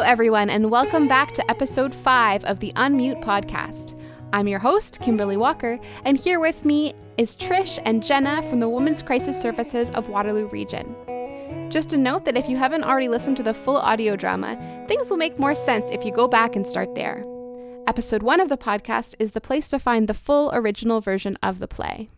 Hello, everyone, and welcome back to episode five of the Unmute podcast. I'm your host, Kimberly Walker, and here with me is Trish and Jenna from the Women's Crisis Services of Waterloo Region. Just a note that if you haven't already listened to the full audio drama, things will make more sense if you go back and start there. Episode one of the podcast is the place to find the full original version of the play.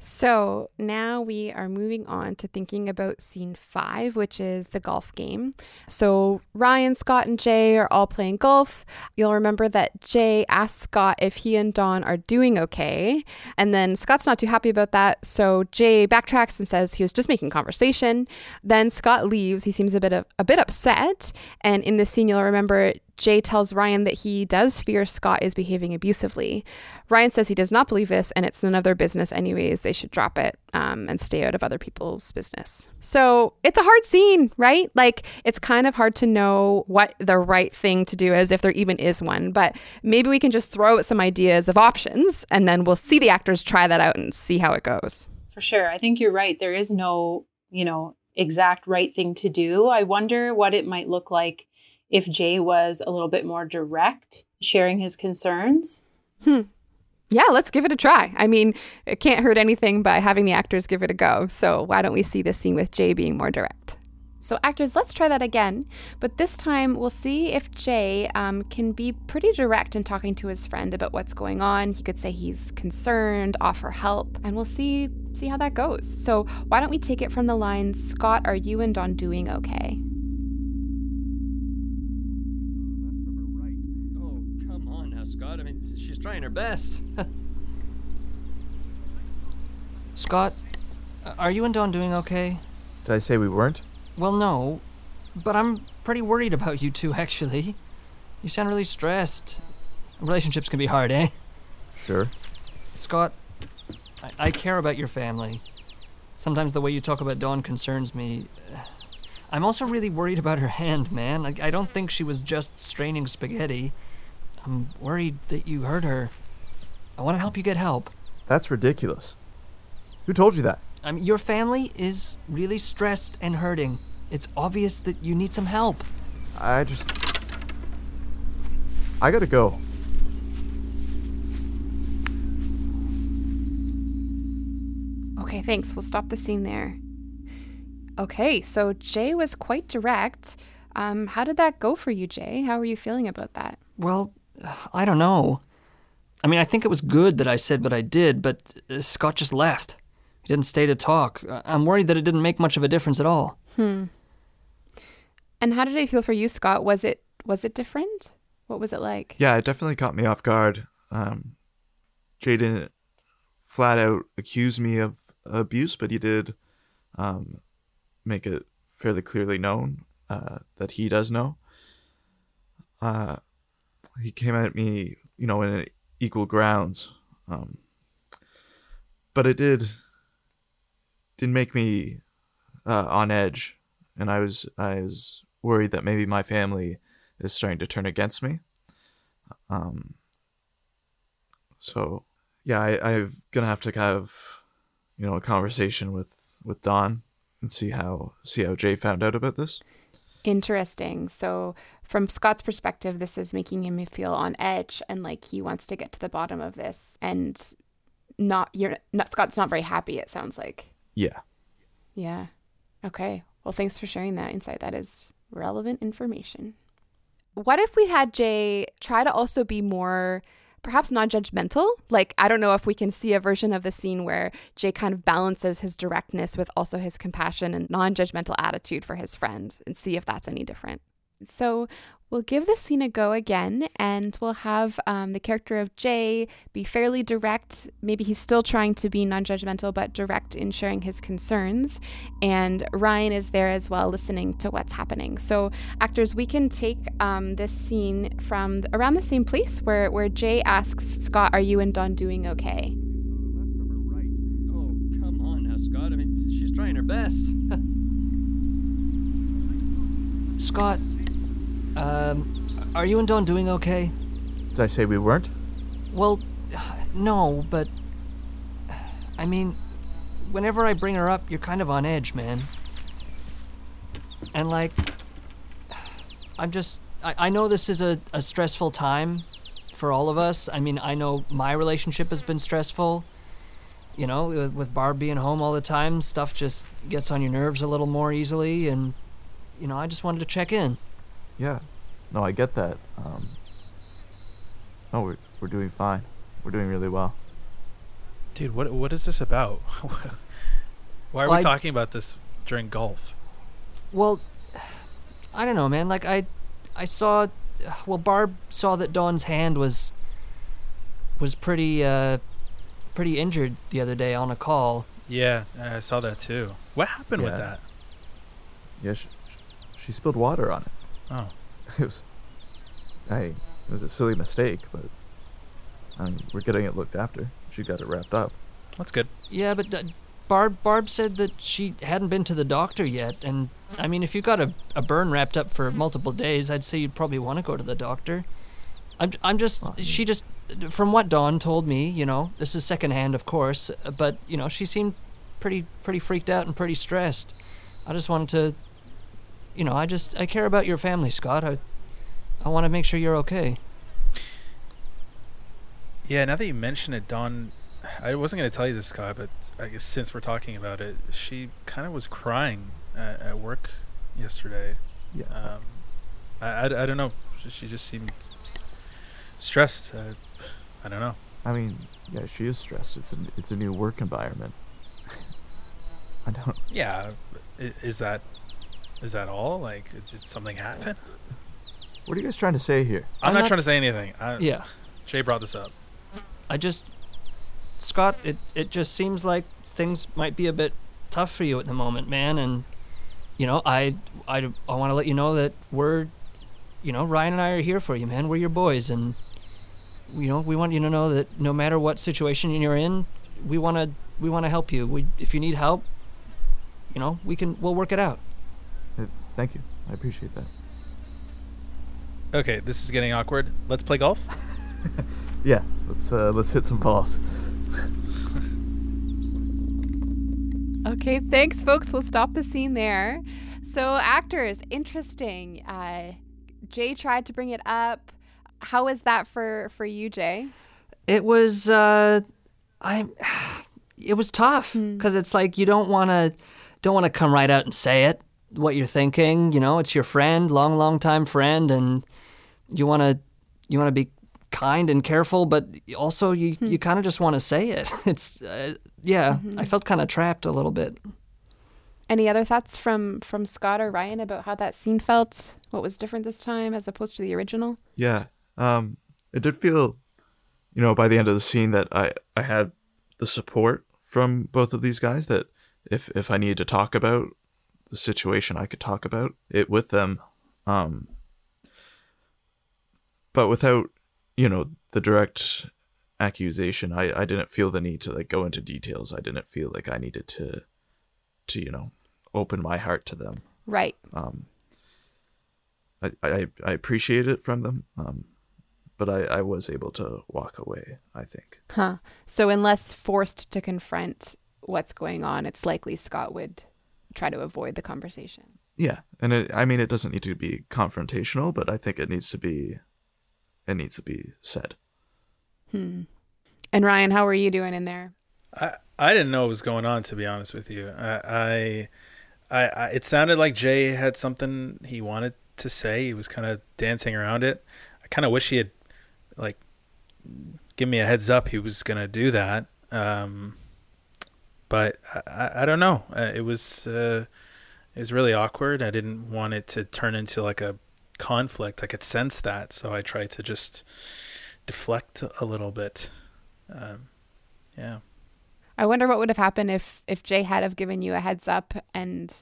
So now we are moving on to thinking about scene five, which is the golf game. So Ryan, Scott, and Jay are all playing golf. You'll remember that Jay asks Scott if he and Dawn are doing okay. And then Scott's not too happy about that. So Jay backtracks and says he was just making conversation. Then Scott leaves. He seems a bit of a bit upset. And in this scene, you'll remember Jay tells Ryan that he does fear Scott is behaving abusively. Ryan says he does not believe this and it's none of their business, anyways. They should drop it um, and stay out of other people's business. So it's a hard scene, right? Like it's kind of hard to know what the right thing to do is if there even is one. But maybe we can just throw out some ideas of options and then we'll see the actors try that out and see how it goes. For sure. I think you're right. There is no, you know, exact right thing to do. I wonder what it might look like if Jay was a little bit more direct, sharing his concerns. Hmm. Yeah, let's give it a try. I mean, it can't hurt anything by having the actors give it a go. So why don't we see this scene with Jay being more direct? So, actors, let's try that again. But this time, we'll see if Jay um, can be pretty direct in talking to his friend about what's going on. He could say he's concerned, offer help, and we'll see see how that goes. So, why don't we take it from the line, Scott, are you and Dawn doing okay? Scott. I mean, she's trying her best. Scott, are you and Dawn doing okay? Did I say we weren't? Well, no, but I'm pretty worried about you two, actually. You sound really stressed. Relationships can be hard, eh? Sure. Scott, I, I care about your family. Sometimes the way you talk about Dawn concerns me. I'm also really worried about her hand, man. I, I don't think she was just straining spaghetti. I'm worried that you hurt her. I want to help you get help. That's ridiculous. Who told you that? I mean, your family is really stressed and hurting. It's obvious that you need some help. I just. I gotta go. Okay, thanks. We'll stop the scene there. Okay, so Jay was quite direct. Um, how did that go for you, Jay? How are you feeling about that? Well, I don't know. I mean, I think it was good that I said what I did, but uh, Scott just left. He didn't stay to talk. I'm worried that it didn't make much of a difference at all. Hmm. And how did it feel for you, Scott? Was it was it different? What was it like? Yeah, it definitely caught me off guard. Um, Jay didn't flat out accused me of abuse, but he did um, make it fairly clearly known uh, that he does know. Uh, he came at me, you know, in equal grounds. Um, but it did did make me uh, on edge, and I was I was worried that maybe my family is starting to turn against me. Um. So yeah, I, I'm gonna have to have, you know, a conversation with with Dawn and see how see how Jay found out about this. Interesting. So from Scott's perspective, this is making him feel on edge and like he wants to get to the bottom of this and not you're not Scott's not very happy, it sounds like. Yeah. Yeah. Okay. Well, thanks for sharing that insight. That is relevant information. What if we had Jay try to also be more perhaps non judgmental. Like, I don't know if we can see a version of the scene where Jay kind of balances his directness with also his compassion and non judgmental attitude for his friend and see if that's any different. So we'll give the scene a go again and we'll have um, the character of Jay be fairly direct. Maybe he's still trying to be non judgmental, but direct in sharing his concerns. And Ryan is there as well, listening to what's happening. So, actors, we can take um, this scene from around the same place where, where Jay asks Scott, Are you and Dawn doing okay? Oh, come on now, Scott. I mean, she's trying her best. Scott, um, are you and Dawn doing okay? Did I say we weren't? Well, no, but. I mean, whenever I bring her up, you're kind of on edge, man. And, like, I'm just I, I know this is a, a stressful time for all of us. I mean, I know my relationship has been stressful. You know, with, with Barb being home all the time, stuff just gets on your nerves a little more easily. And, you know, I just wanted to check in. Yeah. No, I get that. Um, no, we're, we're doing fine. We're doing really well. Dude, what what is this about? Why are Well, we talking about this during golf? Well, I don't know, man. Like I, I saw, well, Barb saw that Dawn's hand was was pretty uh, pretty injured the other day on a call. Yeah, I saw that too. What happened with that? Yeah, she, she spilled water on it. Oh, It was, hey, it was a silly mistake, but I mean, we're getting it looked after. She got it wrapped up. that's good. Yeah, but uh, Barb Barb said that she hadn't been to the doctor yet, and I mean, if you got a, a burn wrapped up for multiple days, I'd say you'd probably want to go to the doctor. I'm I'm just Oh, she just from what Dawn told me, you know, this is secondhand, of course, uh, but you know, she seemed pretty pretty freaked out and pretty stressed. I just wanted to, you know, I just I care about your family, Scott. I I want to make sure you're okay. Yeah, now that you mention it, Dawn, I wasn't going to tell you this, Scott, but I guess since we're talking about it, she kind of was crying at, at work yesterday. Yeah. Um, I, I, I don't know. She- just seemed stressed. Uh, I don't know. I mean, yeah, she is stressed. It's a it's a new work environment. I don't. Yeah, is that is that all? Like, did something happen? What are you guys trying to say here? I'm, I'm not, not- trying to say anything. I, Yeah. Jay brought this up. I just, Scott, it, it just seems like things might be a bit tough for you at the moment, man. And, you know, I, I, I want to let you know that we're, you know, Ryan and I are here for you, man. We're your boys. And, you know, we want you to know that no matter what situation you're in, we want to, we want to help you. We, if you need help, you know, we can, we'll work it out. Thank you. I appreciate that. Okay, this is getting awkward. Let's play golf. Yeah, let's uh, let's hit some balls. Okay, thanks, folks. We'll stop the scene there. So, actors, interesting. Uh, Jay tried to bring it up. How was that for for you, Jay? It was uh I it was tough cuz it's like you don't want to don't want to come right out and say it what you're thinking, you know, it's your friend, long long time friend and you want to you want to be kind and careful but also you you kind of just want to say it. It's uh, yeah, I felt kind of trapped a little bit. Any other thoughts from from Scott or Ryan about how that scene felt? What was different this time as opposed to the original? Yeah. Um, it did feel, you know, by the end of the scene that I I had the support from both of these guys. That if if I needed to talk about the situation, I could talk about it with them. Um, but without, you know, the direct accusation, I I didn't feel the need to like go into details. I didn't feel like I needed to, to you know, open my heart to them. Right. Um, I, I I appreciate it from them, um, but I, I was able to walk away. I think. Huh. So unless forced to confront what's going on, it's likely Scott would try to avoid the conversation. Yeah, and it, I mean it doesn't need to be confrontational, but I think it needs to be, it needs to be said. Hmm. And Ryan, how were you doing in there? I I didn't know what was going on to be honest with you. I I, I, I it sounded like Jay had something he wanted to say. He was kind of dancing around it. I kind of wish he had like give me a heads up he was gonna do that. Um, but I, I, don't know. Uh, it was uh, it was really awkward. I didn't want it to turn into like a conflict. I could sense that, so I tried to just deflect a little bit. Um, yeah. I wonder what would have happened if if Jay had have given you a heads up and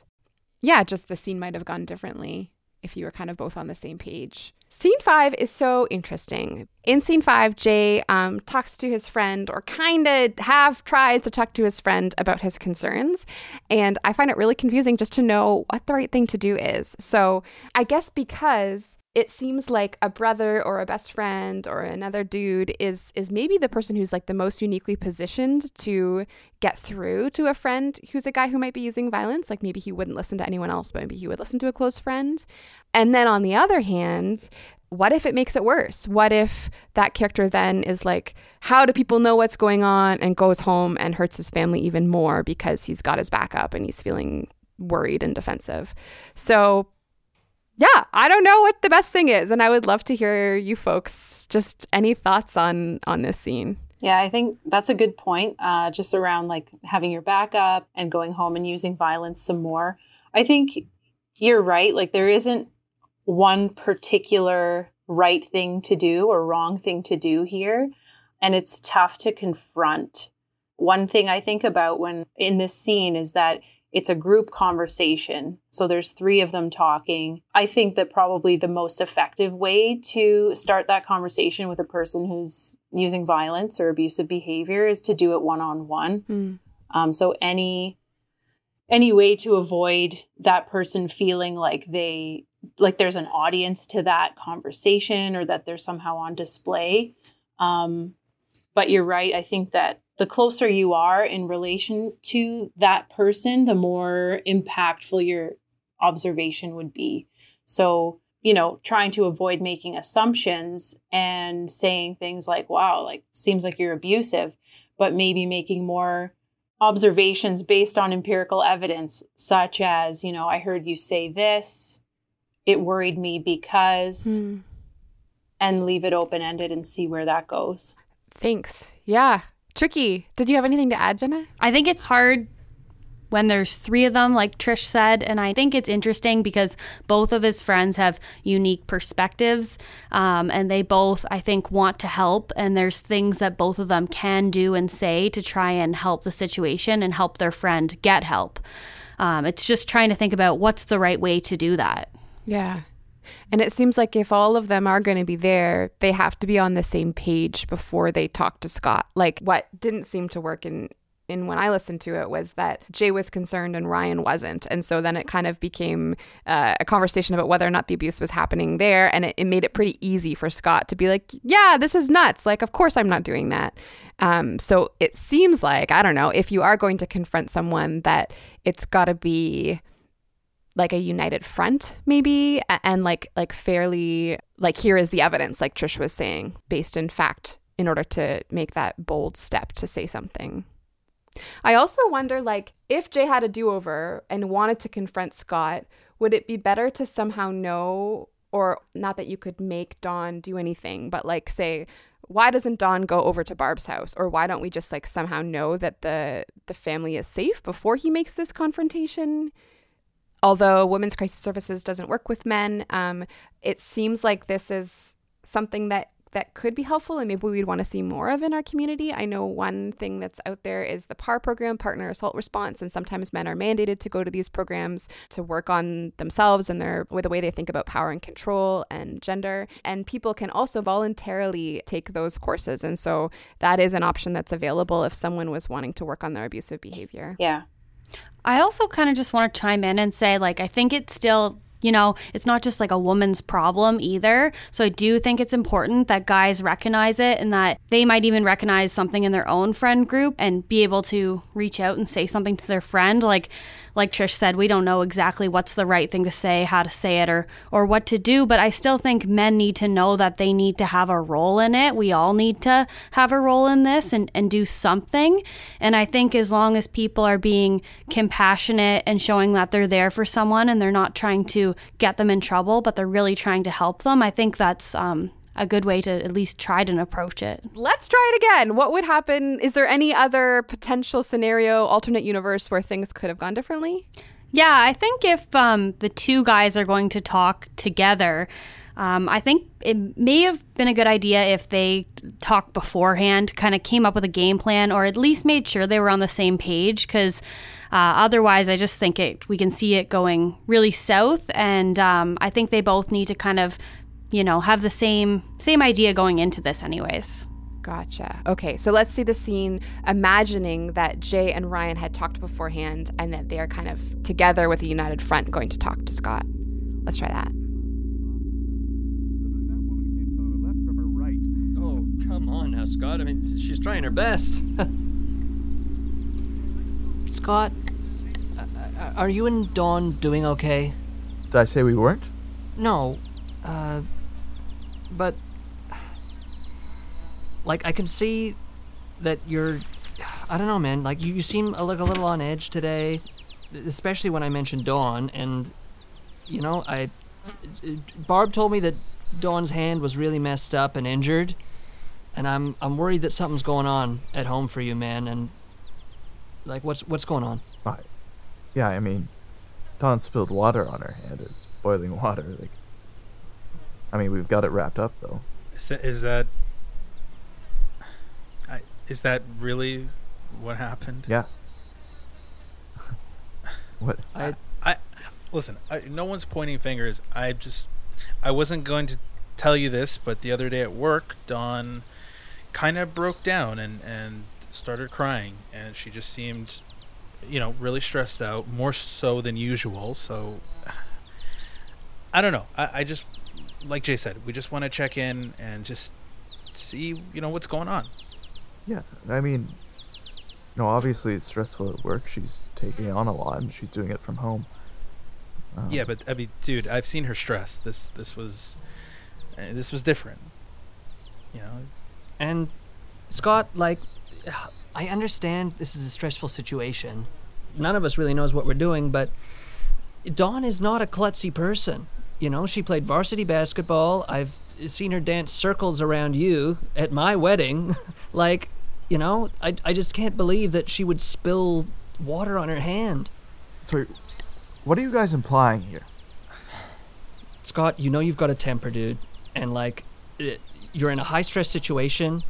yeah, just the scene might have gone differently if you were kind of both on the same page. Scene five is so interesting. In scene five, Jay um, talks to his friend, or kind of have tries to talk to his friend about his concerns. And I find it really confusing just to know what the right thing to do is. So I guess because it seems like a brother or a best friend or another dude is is maybe the person who's like the most uniquely positioned to get through to a friend who's a guy who might be using violence like maybe he wouldn't listen to anyone else but maybe he would listen to a close friend and then on the other hand what if it makes it worse? What if that character then is like, how do people know what's going on and goes home and hurts his family even more because he's got his back up and he's feeling worried and defensive? So, yeah, I don't know what the best thing is, and I would love to hear you folks just any thoughts on on this scene. Yeah, I think that's a good point. Uh, just around like having your backup and going home and using violence some more. I think you're right. Like there isn't one particular right thing to do or wrong thing to do here. And it's tough to confront. One thing I think about when in this scene is that it's a group conversation. So there's three of them talking. I think that probably the most effective way to start that conversation with a person who's using violence or abusive behavior is to do it one on one. So any any way to avoid that person feeling like they like there's an audience to that conversation or that they're somehow on display. Um, but you're right. I think that the closer you are in relation to that person, the more impactful your observation would be. So, you know, trying to avoid making assumptions and saying things like, wow, like, seems like you're abusive, but maybe making more observations based on empirical evidence, such as, you know, I heard you say this, it worried me because mm. and leave it open ended and see where that goes. Thanks. Yeah. Tricky. Did you have anything to add, Jenna? I think it's hard when there's three of them, like Trish said. And I think it's interesting because both of his friends have unique perspectives. Um, and they both, I think, want to help. And there's things that both of them can do and say to try and help the situation and help their friend get help. Um, it's just trying to think about what's the right way to do that. Yeah. And it seems like if all of them are going to be there, they have to be on the same page before they talk to Scott. Like what didn't seem to work in in when I listened to it was that Jay was concerned and Ryan wasn't. And so then it kind of became uh, a conversation about whether or not the abuse was happening there. And it, it, made it pretty easy for Scott to be like, yeah, this is nuts. Like, of course I'm not doing that. Um, so it seems like, I don't know, if you are going to confront someone, that it's got to be like a united front maybe and like like fairly like here is the evidence like Trish was saying based in fact in order to make that bold step to say something. I also wonder like if Jay had a do-over and wanted to confront Scott, would it be better to somehow know or not that you could make Dawn do anything, but like say why doesn't Dawn go over to Barb's house or why don't we just like somehow know that the the family is safe before he makes this confrontation? Although Women's Crisis Services doesn't work with men, um, it seems like this is something that that could be helpful and maybe we'd want to see more of in our community. I know one thing that's out there is the PAR program, partner assault response, and sometimes men are mandated to go to these programs to work on themselves and their with the way they think about power and control and gender. And people can also voluntarily take those courses. And so that is an option that's available if someone was wanting to work on their abusive behavior. Yeah. I also kind of just want to chime in and say, like, I think it's still you know, it's not just like a woman's problem either. So I do think it's important that guys recognize it and that they might even recognize something in their own friend group and be able to reach out and say something to their friend. Like like Trish said, we don't know exactly what's the right thing to say, how to say it or or what to do, but I still think men need to know that they need to have a role in it. We all need to have a role in this and, and do something. And I think as long as people are being compassionate and showing that they're there for someone and they're not trying to get them in trouble, but they're really trying to help them. I think that's um, a good way to at least try to approach it. Let's try it again. What would happen? Is there any other potential scenario, alternate universe where things could have gone differently? Yeah, I think if um, the two guys are going to talk together, um, I think it may have been a good idea if they talked beforehand, kind of came up with a game plan, or at least made sure they were on the same page. Because uh, otherwise, I just think it we can see it going really south, and um, I think they both need to kind of, you know, have the same same idea going into this anyways. Gotcha. Okay, so let's see the scene imagining that Jay and Ryan had talked beforehand and that they are kind of together with a united front going to talk to Scott. Let's try that. Oh, come on now, Scott. I mean, she's trying her best. Scott, are you and Dawn doing okay? Did I say we weren't? No. Uh, but like I can see that you're. I don't know, man. Like you, you seem a, like a little on edge today, especially when I mentioned Dawn, and you know, I. Barb told me that Dawn's hand was really messed up and injured, and I'm I'm worried that something's going on at home for you, man. And like, what's what's going on? I, yeah, I mean, Dawn spilled water on her hand. It's boiling water. Like, I mean, we've got it wrapped up though. Is that is that I, is that really what happened? Yeah. what? I I listen. I, no one's pointing fingers. I just I wasn't going to tell you this, but the other day at work, Dawn kind of broke down and and started crying, and she just seemed, you know, really stressed out, more so than usual. So I don't know. I, I just like Jay said, we just want to check in and just see, you know, what's going on. Yeah, I mean, no, obviously it's stressful at work. She's taking on a lot, and she's doing it from home. Um, Yeah, but I mean, dude, I've seen her stress. This this was uh, this was different. You know, And Scott, like, I understand this is a stressful situation. None of us really knows what we're doing, but Dawn is not a klutzy person. You know, she played varsity basketball. I've seen her dance circles around you at my wedding. like, you know, I, I just can't believe that she would spill water on her hand. So, what are you guys implying here? Scott, you know you've got a temper, dude, and like it, you're in a high stress situation.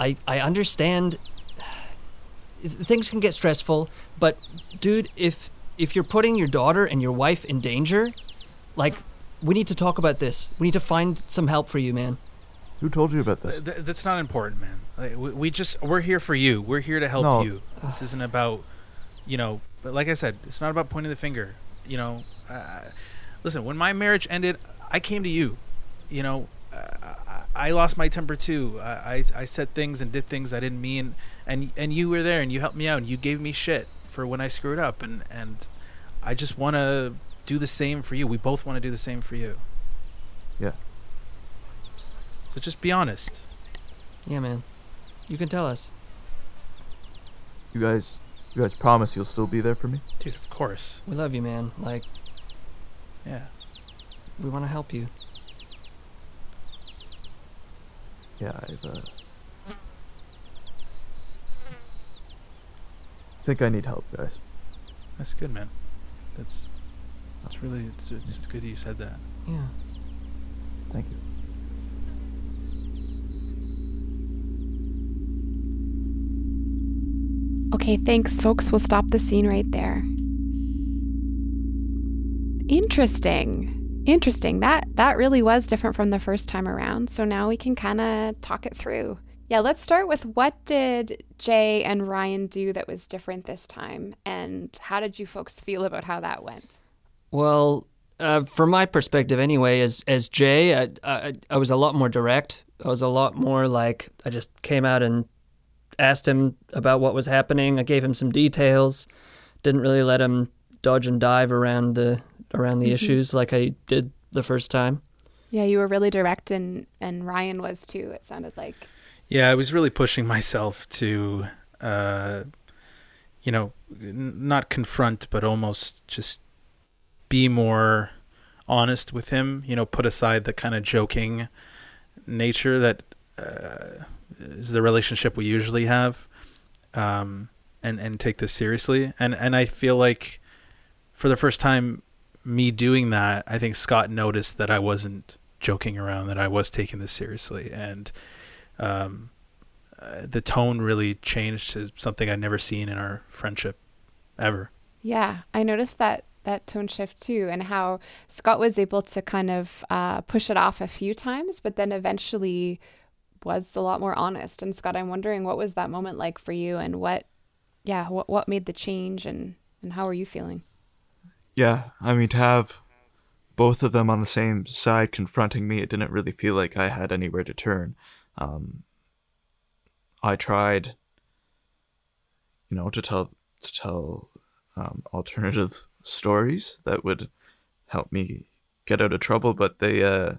I I understand things can get stressful, but dude, if if you're putting your daughter and your wife in danger, like we need to talk about this. We need to find some help for you, man. Who told you about this? Th- th- that's not important, man. Like, we, we just we're here for you. We're here to help No. you. This isn't about, you know. But like I said, it's not about pointing the finger. You know, uh, listen. When my marriage ended, I came to you. You know, uh, I, I lost my temper too. I, I I said things and did things I didn't mean, and and you were there and you helped me out and you gave me shit for when I screwed up and and I just want to do the same for you. We both want to do the same for you. Yeah. So just be honest. Yeah, man. You can tell us. You guys, you guys promise you'll still be there for me? Dude, of course. We love you, man. Like Yeah. we want to help you. Yeah, I've, uh, think I need help, guys. That's good, man. That's that's really it's it's, it's good you said that. Yeah. Thank you. Okay, thanks, folks. We'll stop the scene right there. Interesting. Interesting. That that really was different from the first time around. So now we can kind of talk it through. Yeah, let's start with what did Jay and Ryan do that was different this time and how did you folks feel about how that went? Well, uh, from my perspective, anyway, as as Jay, I, I I was a lot more direct. I was a lot more like I just came out and asked him about what was happening. I gave him some details. Didn't really let him dodge and dive around the around the issues like I did the first time. Yeah, you were really direct and and Ryan was too. It sounded like. Yeah, I was really pushing myself to, uh, you know, n- not confront, but almost just be more honest with him. You know, put aside the kind of joking nature that uh, is the relationship we usually have, um, and and take this seriously. And and I feel like for the first time, me doing that, I think Scott noticed that I wasn't joking around, that I was taking this seriously, and um, uh, the tone really changed to something I'd never seen in our friendship ever. Yeah, I noticed that that tone shift too, and how Scott was able to kind of uh, push it off a few times, but then eventually was a lot more honest. And Scott, I'm wondering what was that moment like for you, and what, yeah, what what made the change, and and how are you feeling? Yeah, I mean, to have both of them on the same side confronting me, it didn't really feel like I had anywhere to turn. Um, I tried, you know, to tell to tell um, alternative stories that would help me get out of trouble, but they uh,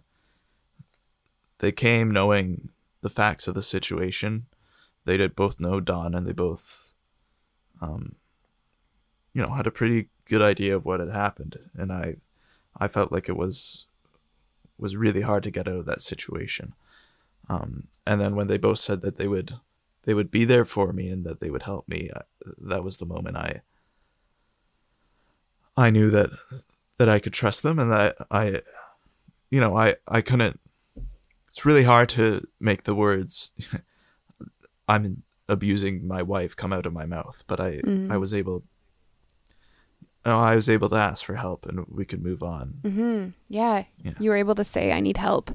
they came knowing the facts of the situation. They did both know Dawn, and they both, um, you know, had a pretty good idea of what had happened, and I, I felt like it was, was really hard to get out of that situation. Um, and then when they both said that they would, they would be there for me and that they would help me, I, that was the moment I. I knew that that I could trust them and that I, you know, I I couldn't. It's really hard to make the words. I'm abusing my wife come out of my mouth, but I I was able. Oh, I was able to ask for help, and we could move on. Mm-hmm. Yeah. Yeah. You were able to say, I need help.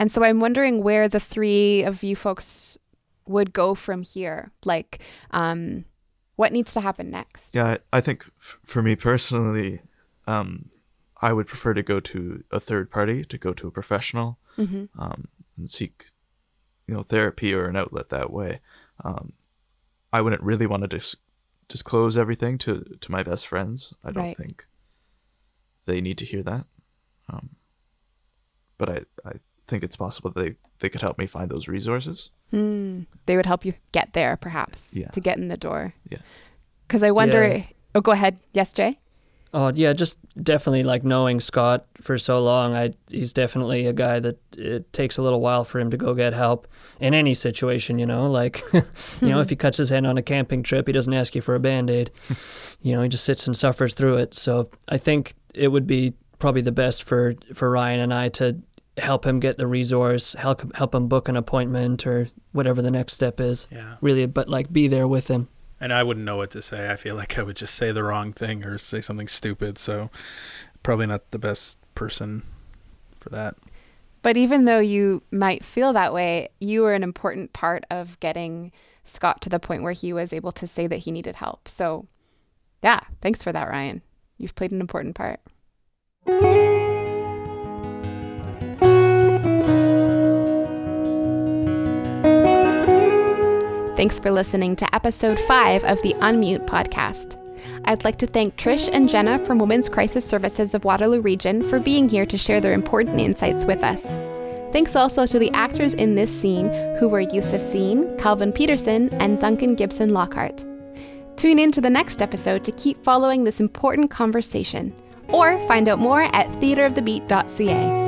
And so I'm wondering where the three of you folks would go from here. Like, um, what needs to happen next? Yeah, I think f- for me personally, um, I would prefer to go to a third party, to go to a professional, Mm-hmm. um, and seek, you know, therapy or an outlet that way. Um, I wouldn't really want to dis- disclose everything to to my best friends. I don't Right. think they need to hear that. Um, but I I think it's possible they they could help me find those resources. Mm. They would help you get there, perhaps, Yeah. to get in the door. Yeah. Because I wonder. Yeah. Oh, go ahead. Yes, Jay. Oh yeah, just definitely like knowing Scott for so long. I he's definitely a guy that it takes a little while for him to go get help in any situation. You know, like you know, if he cuts his hand on a camping trip, he doesn't ask you for a band aid. you know, he just sits and suffers through it. So I think it would be probably the best for for Ryan and I to help him get the resource, help help him book an appointment or whatever the next step is. Yeah. Really, but like be there with him. And I wouldn't know what to say. I feel like I would just say the wrong thing or say something stupid. So probably not the best person for that. But even though you might feel that way, you were an important part of getting Scott to the point where he was able to say that he needed help. So, yeah, thanks for that, Ryan. You've played an important part. Thanks for listening to episode five of the Unmute podcast. I'd like to thank Trish and Jenna from Women's Crisis Services of Waterloo Region for being here to share their important insights with us. Thanks also to the actors in this scene who were Yusuf Zine, Calvin Peterson, and Duncan Gibson Lockhart. Tune in to the next episode to keep following this important conversation, or find out more at theatreofthebeat.ca.